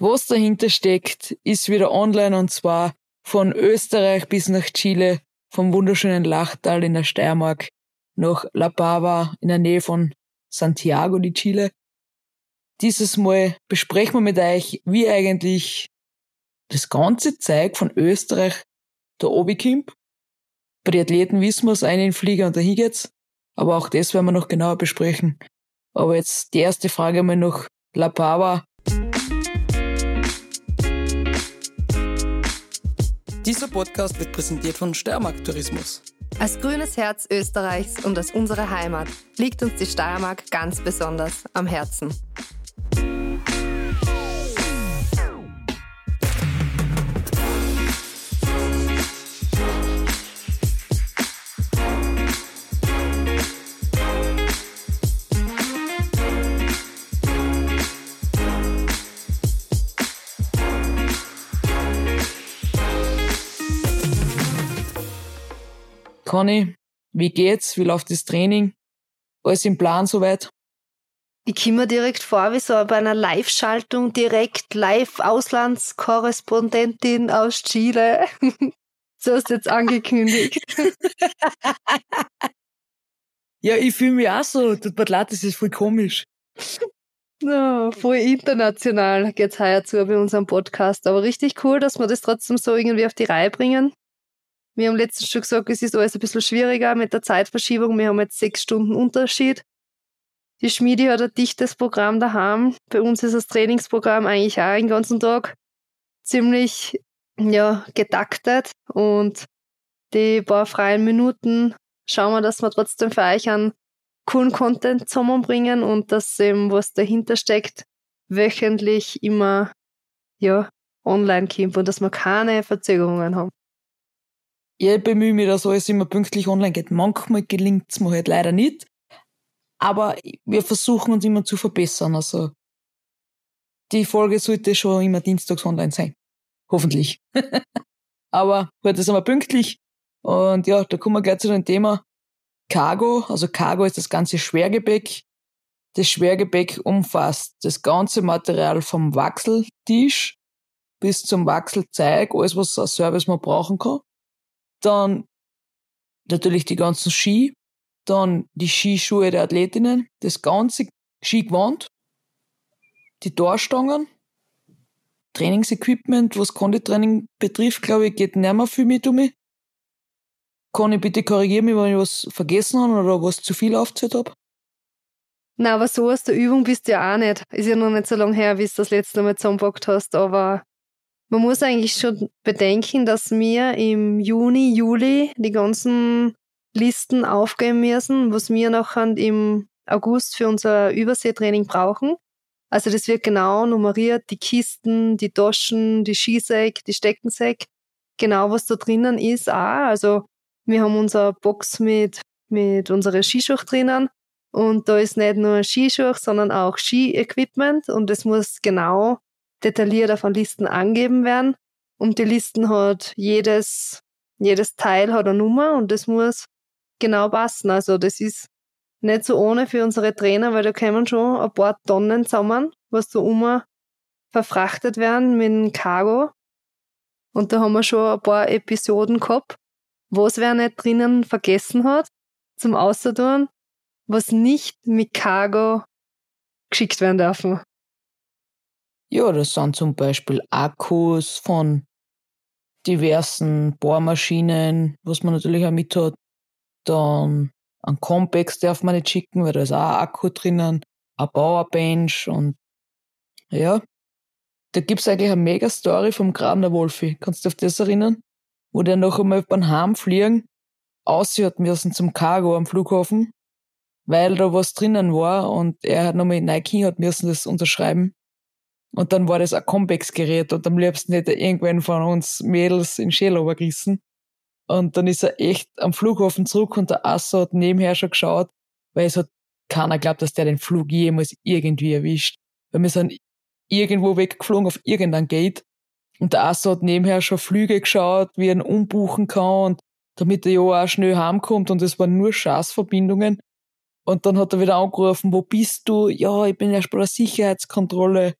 Was dahinter steckt, ist wieder online und zwar von Österreich bis nach Chile, vom wunderschönen Lachtal in der Steiermark nach La Pava in der Nähe von Santiago de Chile. Dieses Mal besprechen wir mit euch, wie eigentlich das ganze Zeug von Österreich oben kommt. Bei den Athleten wissen wir es, einen Flieger und dahin geht's. Aber auch das werden wir noch genauer besprechen. Aber jetzt die erste Frage mal noch La Pava. Dieser Podcast wird präsentiert von Steiermark Tourismus. Als grünes Herz Österreichs und als unsere Heimat liegt uns die Steiermark ganz besonders am Herzen. Conny, wie geht's? Wie läuft das Training? Alles im Plan soweit? Ich komme direkt vor wie so bei einer Live-Schaltung, direkt Live-Auslandskorrespondentin aus Chile. so hast du jetzt angekündigt. ja, ich fühle mich auch so. Das Badlatis ist voll komisch. Ja, voll international geht's heuer zu bei unserem Podcast. Aber richtig cool, dass wir das trotzdem so irgendwie auf die Reihe bringen. Wir haben letztens schon gesagt, es ist alles ein bisschen schwieriger mit der Zeitverschiebung. Wir haben jetzt sechs Stunden Unterschied. Die Schmiede hat ein dichtes Programm daheim. Bei uns ist das Trainingsprogramm eigentlich auch den ganzen Tag ziemlich ja, getaktet und die paar freien Minuten schauen wir, dass wir trotzdem für euch einen coolen Content zusammenbringen und dass eben, was dahinter steckt, wöchentlich immer ja, online kommt und dass wir keine Verzögerungen haben ich bemühe mich, dass alles immer pünktlich online geht. Manchmal gelingt es mir halt leider nicht. Aber wir versuchen uns immer zu verbessern. Also die Folge sollte schon immer dienstags online sein. Hoffentlich. aber heute sind wir pünktlich. Und ja, da kommen wir gleich zu dem Thema Cargo. Also Cargo ist das ganze Schwergepäck. Das Schwergepäck umfasst das ganze Material vom Wachseltisch bis zum Wachselzeug, alles was ein Service man brauchen kann. Dann natürlich die ganzen Ski, dann die Skischuhe der Athletinnen, das ganze Skigewand, die Torstangen, Trainingsequipment, was Konditraining betrifft, glaube ich, geht nicht mehr viel mit um mich. Kann ich bitte korrigieren wenn ich was vergessen habe oder was zu viel aufgezählt habe? Na, aber so aus der Übung bist du ja auch nicht. Ist ja noch nicht so lange her, wie du das letzte Mal zusammengepackt hast, aber man muss eigentlich schon bedenken, dass wir im Juni, Juli die ganzen Listen aufgeben müssen, was wir nachher im August für unser Überseetraining brauchen. Also das wird genau nummeriert, die Kisten, die Taschen, die Skisäck, die Steckensäck, genau was da drinnen ist auch. Also wir haben unsere Box mit, mit unseren Skischuhe drinnen und da ist nicht nur Skischuhe, sondern auch Ski-Equipment und es muss genau detailliert auf Listen angeben werden. Und die Listen hat jedes, jedes Teil hat eine Nummer und das muss genau passen. Also das ist nicht so ohne für unsere Trainer, weil da kommen schon ein paar Tonnen zusammen, was da immer verfrachtet werden mit dem Cargo. Und da haben wir schon ein paar Episoden gehabt, was wer nicht drinnen vergessen hat, zum Außerdurn, was nicht mit Cargo geschickt werden dürfen. Ja, das sind zum Beispiel Akkus von diversen Bohrmaschinen, was man natürlich auch mit hat. Dann ein Compex darf man nicht schicken, weil da ist auch ein Akku drinnen, ein Powerbench und ja. Da gibt's eigentlich eine mega Story vom Grabner Wolfi. Kannst du dich auf das erinnern? Wo der noch einmal beim Heimfliegen aushört müssen zum Cargo am Flughafen, weil da was drinnen war und er hat nochmal Nike hat müssen das unterschreiben. Und dann war das ein Comebacks-Gerät und am liebsten hätte irgendwann von uns Mädels in Schäl gerissen. Und dann ist er echt am Flughafen zurück und der Asso hat nebenher schon geschaut, weil es hat keiner glaubt, dass der den Flug jemals irgendwie erwischt. Weil wir sind irgendwo weggeflogen auf irgendein Gate und der Asso hat nebenher schon Flüge geschaut, wie er ihn umbuchen kann und damit er ja auch schnell heimkommt und es waren nur Schaßverbindungen. Und dann hat er wieder angerufen, wo bist du? Ja, ich bin erst bei der Sicherheitskontrolle.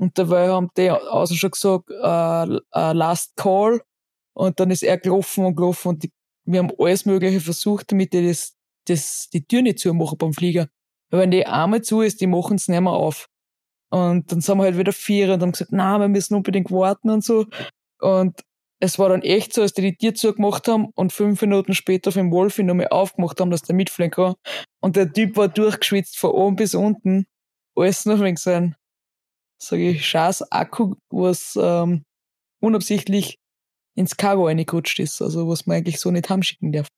Und dabei haben die außen schon gesagt, uh, uh, Last Call. Und dann ist er gelaufen und gelaufen und die, wir haben alles Mögliche versucht, damit die das, das, die Tür nicht zumachen beim Flieger. Weil wenn die einmal zu ist, die machen es nicht mehr auf. Und dann sind wir halt wieder vier und haben gesagt, na, wir müssen unbedingt warten und so. Und es war dann echt so, als die die Tür zugemacht haben und fünf Minuten später für den Wolfi nochmal aufgemacht haben, dass der mitfliegen kann. Und der Typ war durchgeschwitzt von oben bis unten. Alles nur wegen sein, sag ich, scheiß Akku, was ähm, unabsichtlich ins Cargo reingerutscht ist. Also was man eigentlich so nicht heimschicken darf.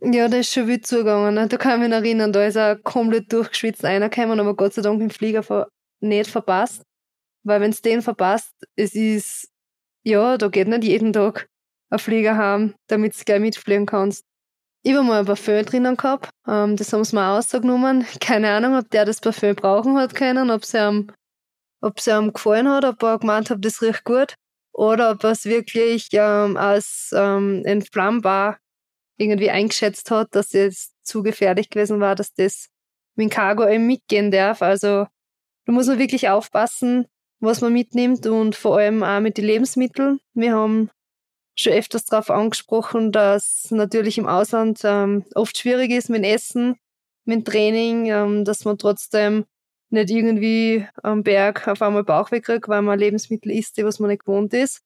Ja, da ist schon wild zugegangen. Ne? Da kann ich mich erinnern, da ist er komplett durchgeschwitzt reingekommen, aber Gott sei Dank im Flieger ver nicht verpasst. Weil wenn's den verpasst, es ist ja, da geht nicht jeden Tag ein Flieger haben, damit du gleich mitfliegen kannst. Ich habe mal ein Parfüm drinnen gehabt, ähm, das haben sie mir ausgenommen. Keine Ahnung, ob der das Parfüm brauchen hat können, ob sie ihm, ob sie ihm gefallen hat, ob er gemeint hat, das riecht gut. Oder ob er es wirklich ähm, als ähm, entflammbar irgendwie eingeschätzt hat, dass es zu gefährlich gewesen war, dass das mit Cargo eben mitgehen darf. Also da muss man wirklich aufpassen, was man mitnimmt und vor allem auch mit den Lebensmitteln. Wir haben schon öfters darauf angesprochen, dass natürlich im Ausland ähm, oft schwierig ist mit Essen, mit Training, ähm, dass man trotzdem nicht irgendwie am Berg auf einmal Bauchweh kriegt, weil man Lebensmittel isst, die was man nicht gewohnt ist.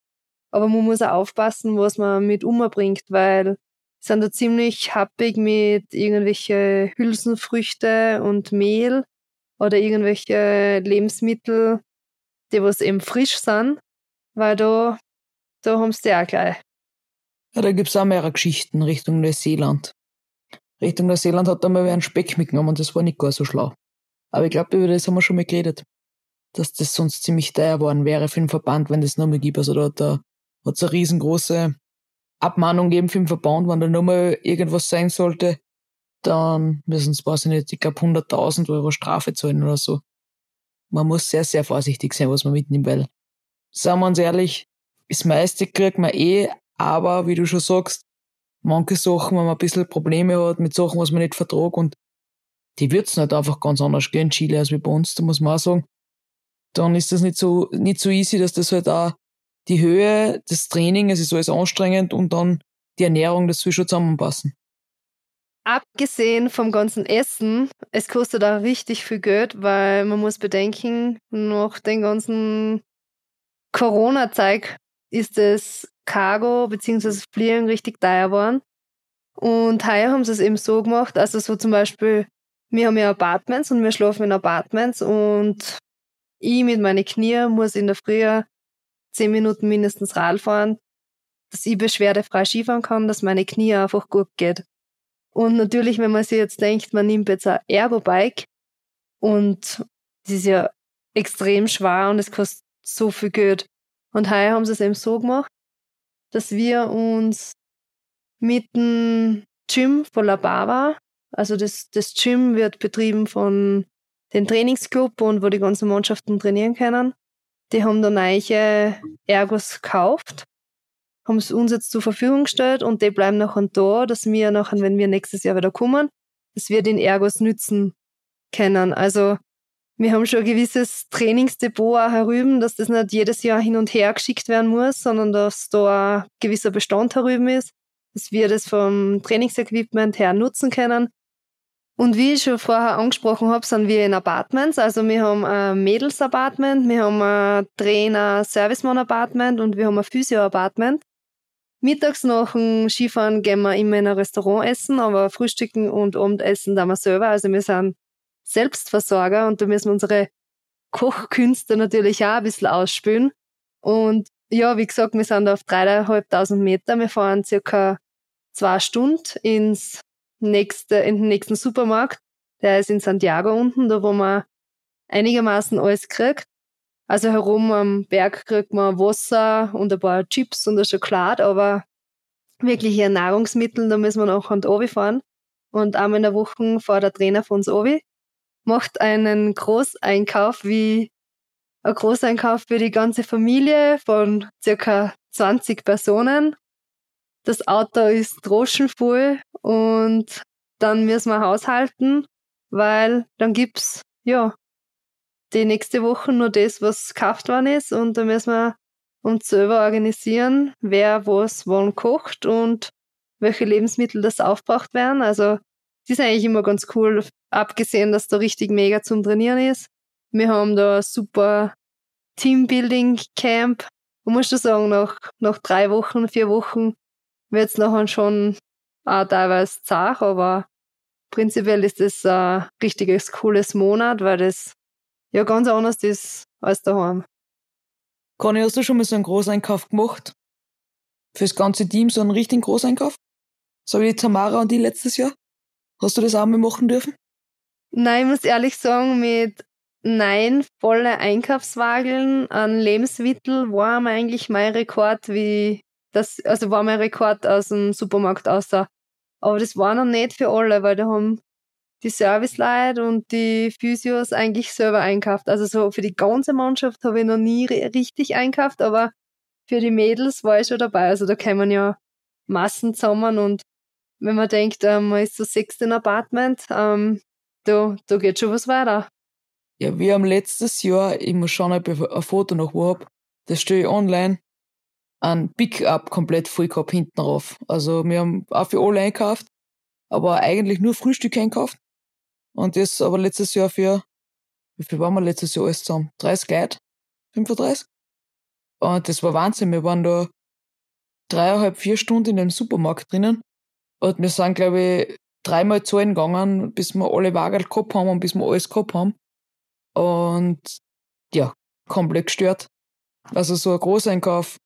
Aber man muss auch aufpassen, was man mit umbringt, weil sind da ziemlich happig mit irgendwelche Hülsenfrüchte und Mehl oder irgendwelche Lebensmittel, die was eben frisch sind, weil da, da haben sie auch gleich. Ja, da gibt's auch mehrere Geschichten Richtung Neuseeland. Richtung Neuseeland hat da mal einen Speck mitgenommen und das war nicht gar so schlau. Aber ich glaube, über das haben wir schon mal geredet. Dass das sonst ziemlich teuer geworden wäre für den Verband, wenn das noch mal gibt. Also da hat da hat's eine riesengroße Abmahnung gegeben für den Verband, wenn da noch mal irgendwas sein sollte, dann müssen sie, weiß ich nicht, ich glaube 100.000 Euro Strafe zahlen oder so man muss sehr, sehr vorsichtig sein, was man mitnimmt, weil, sagen wir uns ehrlich, das meiste kriegt man eh, aber wie du schon sagst, manche Sachen, wenn man ein bisschen Probleme hat mit Sachen, was man nicht vertragt und die würzen halt einfach ganz anders gehen Chile als wie bei uns, da muss man auch sagen, dann ist das nicht so, nicht so easy, dass das halt auch die Höhe des Trainings, es ist alles anstrengend und dann die Ernährung, das soll schon zusammenpassen abgesehen vom ganzen Essen, es kostet auch richtig viel Geld, weil man muss bedenken, nach den ganzen Corona-Zeug ist das Cargo bzw. Fliegen richtig teuer geworden. Und heuer haben sie es eben so gemacht, also so zum Beispiel, wir haben ja Apartments und wir schlafen in Apartments und ich mit meinen Knie muss in der Früh zehn Minuten mindestens Rad fahren, dass ich beschwerdefrei Skifahren kann, dass meine Knie einfach gut geht. Und natürlich, wenn man sich jetzt denkt, man nimmt jetzt ein Ergo-Bike und das ist ja extrem schwer und es kostet so viel Geld. Und heuer haben sie es eben so gemacht, dass wir uns mit dem Gym von La Bava, also das, das Gym wird betrieben von den Trainingsclub und wo die ganzen Mannschaften trainieren können. Die haben da neue Ergos gekauft haben es uns jetzt zur Verfügung gestellt und die bleiben nachher da, dass wir nachher, wenn wir nächstes Jahr wieder kommen, dass wir den Ergos nützen können. Also wir haben schon ein gewisses Trainingsdepot auch herüben, dass das nicht jedes Jahr hin und her geschickt werden muss, sondern dass da ein gewisser Bestand herüben ist, dass wir das vom Trainingsequipment her nutzen können. Und wie ich schon vorher angesprochen habe, sind wir in Apartments. Also wir haben ein Mädels-Apartment, wir haben ein Trainer-Servicemann-Apartment und wir haben ein Physio-Apartment. Mittags nach dem Skifahren gehen wir immer in ein Restaurant essen, aber Frühstücken und Abendessen da wir selber. Also wir sind Selbstversorger und da müssen wir unsere Kochkünste natürlich auch ein bisschen ausspülen. Und ja, wie gesagt, wir sind auf dreieinhalbtausend Meter. Wir fahren circa zwei Stunden ins nächste, in den nächsten Supermarkt. Der ist in Santiago unten, da wo man einigermaßen alles kriegt. Also herum am Berg kriegt man Wasser und ein paar Chips und eine Schokolade, aber wirkliche Nahrungsmittel, da müssen wir noch an die fahren. Und einmal in der Woche fährt der Trainer von uns Obi, macht einen Großeinkauf wie ein Großeinkauf für die ganze Familie von circa 20 Personen. Das Auto ist droschenvoll und dann müssen wir haushalten, weil dann gibt's ja die nächste Woche nur das, was gekauft worden ist. Und da müssen wir uns selber organisieren, wer was wann kocht und welche Lebensmittel das aufgebraucht werden. Also das ist eigentlich immer ganz cool, abgesehen, dass da richtig mega zum Trainieren ist. Wir haben da ein super Teambuilding-Camp. Man muss schon sagen, nach, nach drei Wochen, vier Wochen wird es nachher schon auch teilweise zart, aber prinzipiell ist das ein richtiges cooles Monat, weil das ja ganz anders ist als daheim. Conny, hast du schon mal so einen Großeinkauf gemacht? Fürs ganze Team so einen richtigen Großeinkauf? So wie Tamara und die letztes Jahr? Hast du das auch mal machen dürfen? Nein, ich muss ehrlich sagen, mit nein, volle Einkaufswagen an Lebensmittel war eigentlich mein Rekord, wie das, also war mein Rekord aus dem Supermarkt außer. Aber das war noch nicht für alle, weil da haben die Serviceleute und die Physios eigentlich selber einkauft. Also so für die ganze Mannschaft habe ich noch nie richtig einkauft, aber für die Mädels war ich schon dabei. Also da kommen ja Massen zusammen und wenn man denkt, ähm, man ist so sechst in Apartment, ähm, da, da geht schon was weiter. Ja, wir haben letztes Jahr, ich muss schauen, ob ich ein Foto noch wo hab, das stehe ich online, ein Pickup komplett voll gehabt hinten drauf. Also wir haben auch für alle einkauft, aber eigentlich nur Frühstück einkauft. Und das aber letztes Jahr für, wie viel waren wir letztes Jahr alles zusammen? 30 Leute? 35? Und das war Wahnsinn. Wir waren da dreieinhalb, vier Stunden in dem Supermarkt drinnen. Und wir sind, glaube ich, dreimal zahlen gegangen, bis wir alle Wagen gehabt haben und bis wir alles gehabt haben. Und ja, komplett gestört. Also so ein Großeinkauf.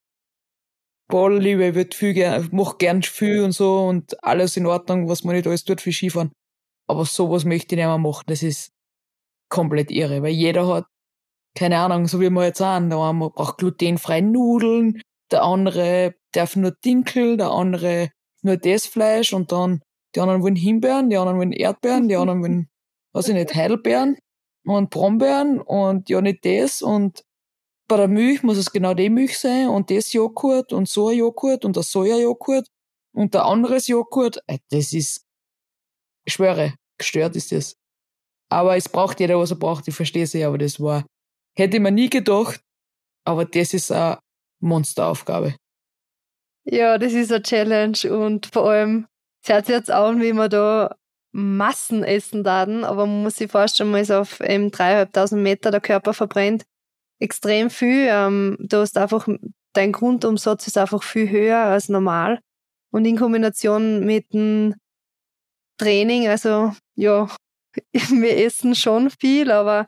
Ballliebe, ich würde viel gern, mach gern viel und so und alles in Ordnung, was man nicht alles tut für Skifahren. Aber sowas möchte ich nicht mehr machen. Das ist komplett irre, weil jeder hat, keine Ahnung, so wie wir jetzt sind. Der eine braucht glutenfreie Nudeln, der andere darf nur Dinkel, der andere nur das Fleisch und dann die anderen wollen Himbeeren, die anderen wollen Erdbeeren, die anderen wollen, weiß ich nicht, Heidelbeeren und Brombeeren und ja nicht das und bei der Milch muss es genau die Milch sein und das Joghurt und so ein Joghurt und der Sojajoghurt und der anderes Joghurt. Äh, das ist, ich schwöre, gestört ist das. Aber es braucht jeder, was er braucht, ich verstehe sie, aber das war, hätte man nie gedacht, aber das ist eine Monsteraufgabe. Ja, das ist eine Challenge und vor allem, es hört sich jetzt an, wie man da Massen essen darf, aber man muss sich vorstellen, man ist auf ähm, 3.500 Meter, der Körper verbrennt extrem viel. Ähm, du hast einfach, dein Grundumsatz ist einfach viel höher als normal. Und in Kombination mit dem Training, also ja, wir essen schon viel, aber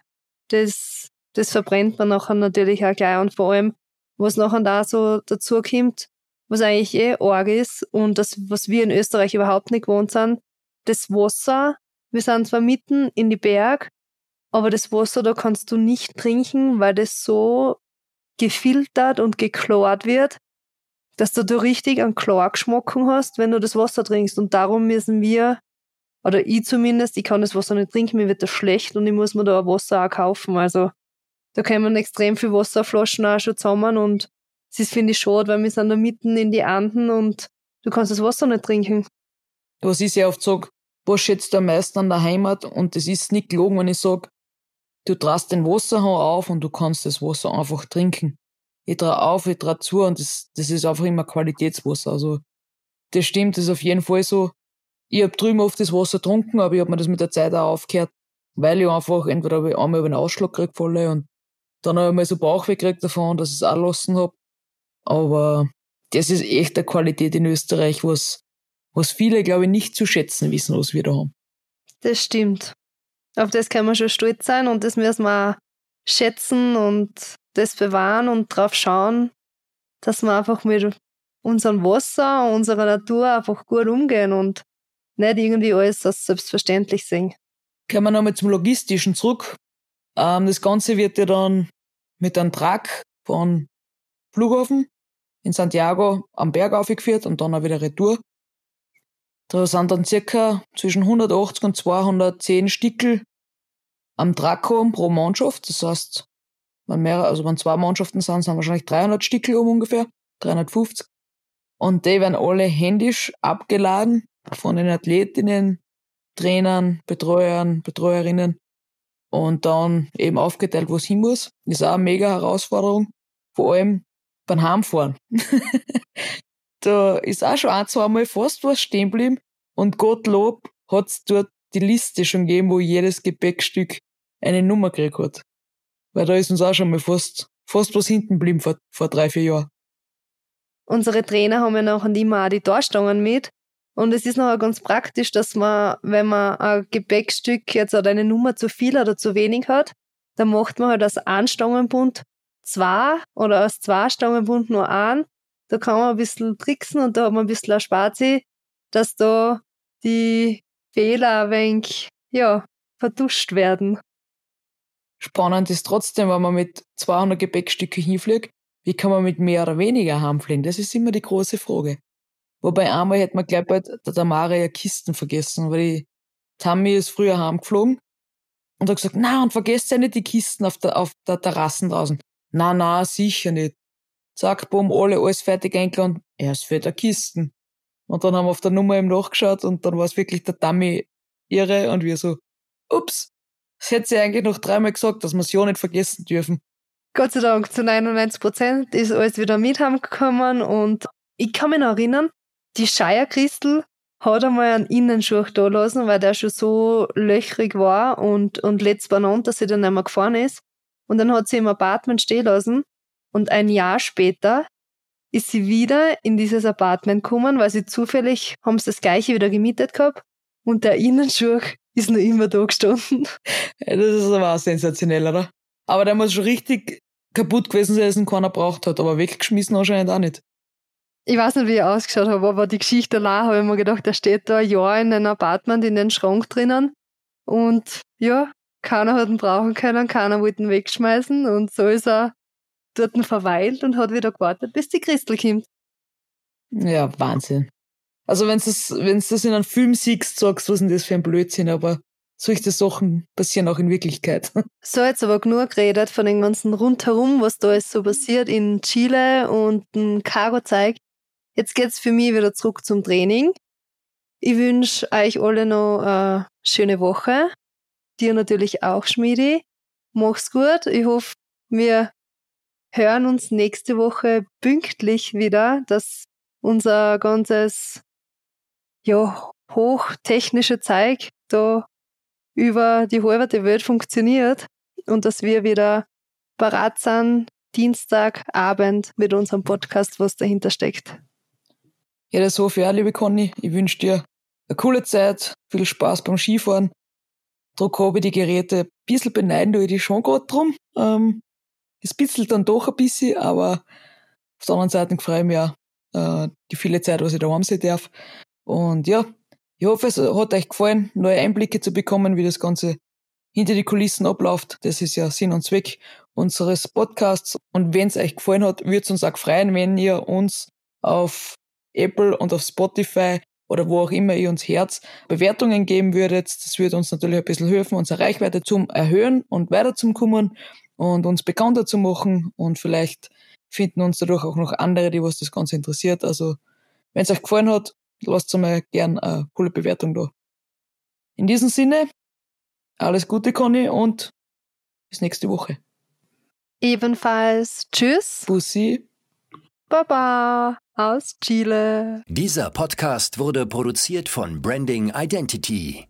das, das verbrennt man nachher natürlich auch gleich. Und vor allem, was nachher da so dazu kommt, was eigentlich eh arg ist und das, was wir in Österreich überhaupt nicht gewohnt sind, das Wasser. Wir sind zwar mitten in die Berg, aber das Wasser da kannst du nicht trinken, weil das so gefiltert und geklort wird, dass du da richtig einen Chlorgeschmack hast, wenn du das Wasser trinkst. Und darum müssen wir, oder ich zumindest, ich kann das Wasser nicht trinken, mir wird das schlecht und ich muss mir da Wasser auch kaufen. Also da kommen extrem viel Wasserflaschen auch schon zusammen und es ist, finde ich, schade, weil wir sind da mitten in die Anden und du kannst das Wasser nicht trinken. Was ich sehr oft sage, was schätzt du am meisten an der Heimat? Und das ist nicht gelogen, wenn ich sage, du drast den Wasserhahn auf und du kannst das Wasser einfach trinken. Ich trau auf, ich trau zu und das, das ist einfach immer Qualitätswasser. Also das stimmt, das ist auf jeden Fall so. Ich hab drüben oft das Wasser getrunken, aber ich hab mir das mit der Zeit auch aufgehört, weil ich einfach entweder hab ich einmal einen Ausschlag gekriegt voll und dann habe ich mal so Bauchweh gekriegt davon, dass ich es auch lassen hab. Aber das ist echt eine Qualität in Österreich, was, was viele, glaube ich, nicht zu schätzen wissen, was wir da haben. Das stimmt. Auf das kann man schon stolz sein und das müssen wir schätzen und das bewahren und drauf schauen, dass wir einfach mit unserem Wasser, unserer Natur einfach gut umgehen und nicht irgendwie alles als selbstverständlich sehen. Kommen wir nochmal zum Logistischen zurück. Ähm, das Ganze wird ja dann mit einem Truck von Flughafen in Santiago am Berg aufgeführt und dann auch wieder retour. Da sind dann circa zwischen 180 und 210 Stickel am Draco pro Mannschaft. Das heißt, wenn mehrere, also wenn zwei Mannschaften sind, sind wahrscheinlich 300 Stickel um ungefähr, 350. Und die werden alle händisch abgeladen von den Athletinnen, Trainern, Betreuern, Betreuerinnen. und dann eben aufgeteilt, wo es hin muss. Ist auch eine mega Herausforderung, vor allem beim Heimfahren. da ist auch schon ein, zwei Mal fast was stehen geblieben und Gottlob hat's dort die Liste schon gegeben, wo jedes Gepäckstück eine Nummer gekriegt hat. Weil da ist uns auch schon mal fast, fast was hinten geblieben vor, vor drei, vier Jahren. Unsere Trainer haben ja nachher immer auch die Torstangen mit. Und es ist nachher ganz praktisch, dass man, wenn man ein Gepäckstück jetzt oder eine Nummer zu viel oder zu wenig hat, dann macht man halt aus einem Stangenbund zwei oder aus zwei Stangenbund nur einen. Da kann man ein bisschen tricksen und da hat man ein bisschen Spazi, dass da die Fehler ein wenig, ja, vertuscht werden. Spannend ist trotzdem, wenn man mit 200 Gepäckstücke hinfliegt, wie kann man mit mehr oder weniger heimfliegen? Das ist immer die große Frage. Wobei einmal hätte man gleich bei der Tamara ja Kisten vergessen, weil die Tammy ist früher heimgeflogen und hat gesagt, na, und vergesst ja nicht die Kisten auf der, auf der Terrassen draußen. Na, na, sicher nicht. Zack, bumm, alle, alles fertig eingeladen. Erst für der Kisten. Und dann haben wir auf der Nummer eben nachgeschaut und dann war es wirklich der Dummy irre und wir so, ups, das hätte sie eigentlich noch dreimal gesagt, dass wir es ja nicht vergessen dürfen. Gott sei Dank, zu 99 Prozent ist alles wieder mit heimgekommen und ich kann mich noch erinnern, die Shire Crystal hat einmal einen Innenschuh da lassen, weil der schon so löchrig war und, und letzt benannt, dass sie dann mehr gefahren ist. Und dann hat sie im Apartment stehen lassen und ein Jahr später ist sie wieder in dieses Apartment gekommen, weil sie zufällig haben sie das gleiche wieder gemietet gehabt und der Innenschuh ist noch immer da gestanden. Ja, das ist aber auch sensationell, oder? Aber der muss schon richtig kaputt gewesen sein, dass ihn keiner braucht hat, aber weggeschmissen anscheinend auch nicht. Ich weiß nicht, wie er ausgeschaut hat, aber die Geschichte allein habe ich mir gedacht, der steht da ein Jahr in einem Apartment in den Schrank drinnen und ja, keiner hat ihn brauchen können, keiner wollte ihn wegschmeißen und so ist er dort verweilt und hat wieder gewartet, bis die Christel kommt. Ja, Wahnsinn. Also wenn du das, wenn's das in einem Film siehst, sagst du, was ist denn das für ein Blödsinn, aber solche Sachen passieren auch in Wirklichkeit. So, jetzt aber genug geredet von den ganzen rundherum, was da ist so passiert in Chile und ein Karo-Zeig. Jetzt geht's für mich wieder zurück zum Training. Ich wünsche euch alle noch eine schöne Woche. Dir natürlich auch, Schmiedi. Mach's gut. Ich hoffe, wir hören uns nächste Woche pünktlich wieder, dass unser ganzes, ja, hochtechnische Zeug da über die halbe Welt funktioniert und dass wir wieder parat sind, Dienstagabend mit unserem Podcast, was dahinter steckt. Ja, das hoffe ich auch, liebe Conny. Ich wünsche dir eine coole Zeit, viel Spaß beim Skifahren. Druck habe ich die Geräte ein bisschen beneiden, da ich die schon gerade drum. Ähm, es bitzelt dann doch ein bisschen, aber auf der anderen Seite freue ich mich auch, äh, die viele Zeit, was ich da sein darf. Und ja, ich hoffe, es hat euch gefallen, neue Einblicke zu bekommen, wie das Ganze hinter die Kulissen abläuft. Das ist ja Sinn und Zweck unseres Podcasts. Und wenn es euch gefallen hat, würde es uns auch freuen, wenn ihr uns auf Apple und auf Spotify oder wo auch immer ihr uns Herz Bewertungen geben würdet. Das würde uns natürlich ein bisschen helfen, unsere Reichweite zum Erhöhen und weiter zum Kommen und uns bekannter zu machen. Und vielleicht finden uns dadurch auch noch andere, die was das Ganze interessiert. Also, wenn es euch gefallen hat, lasst mal gern eine coole Bewertung da. In diesem Sinne, alles Gute, Conny, und bis nächste Woche. Ebenfalls. Tschüss. Bussi. Baba aus Chile. Dieser Podcast wurde produziert von Branding Identity.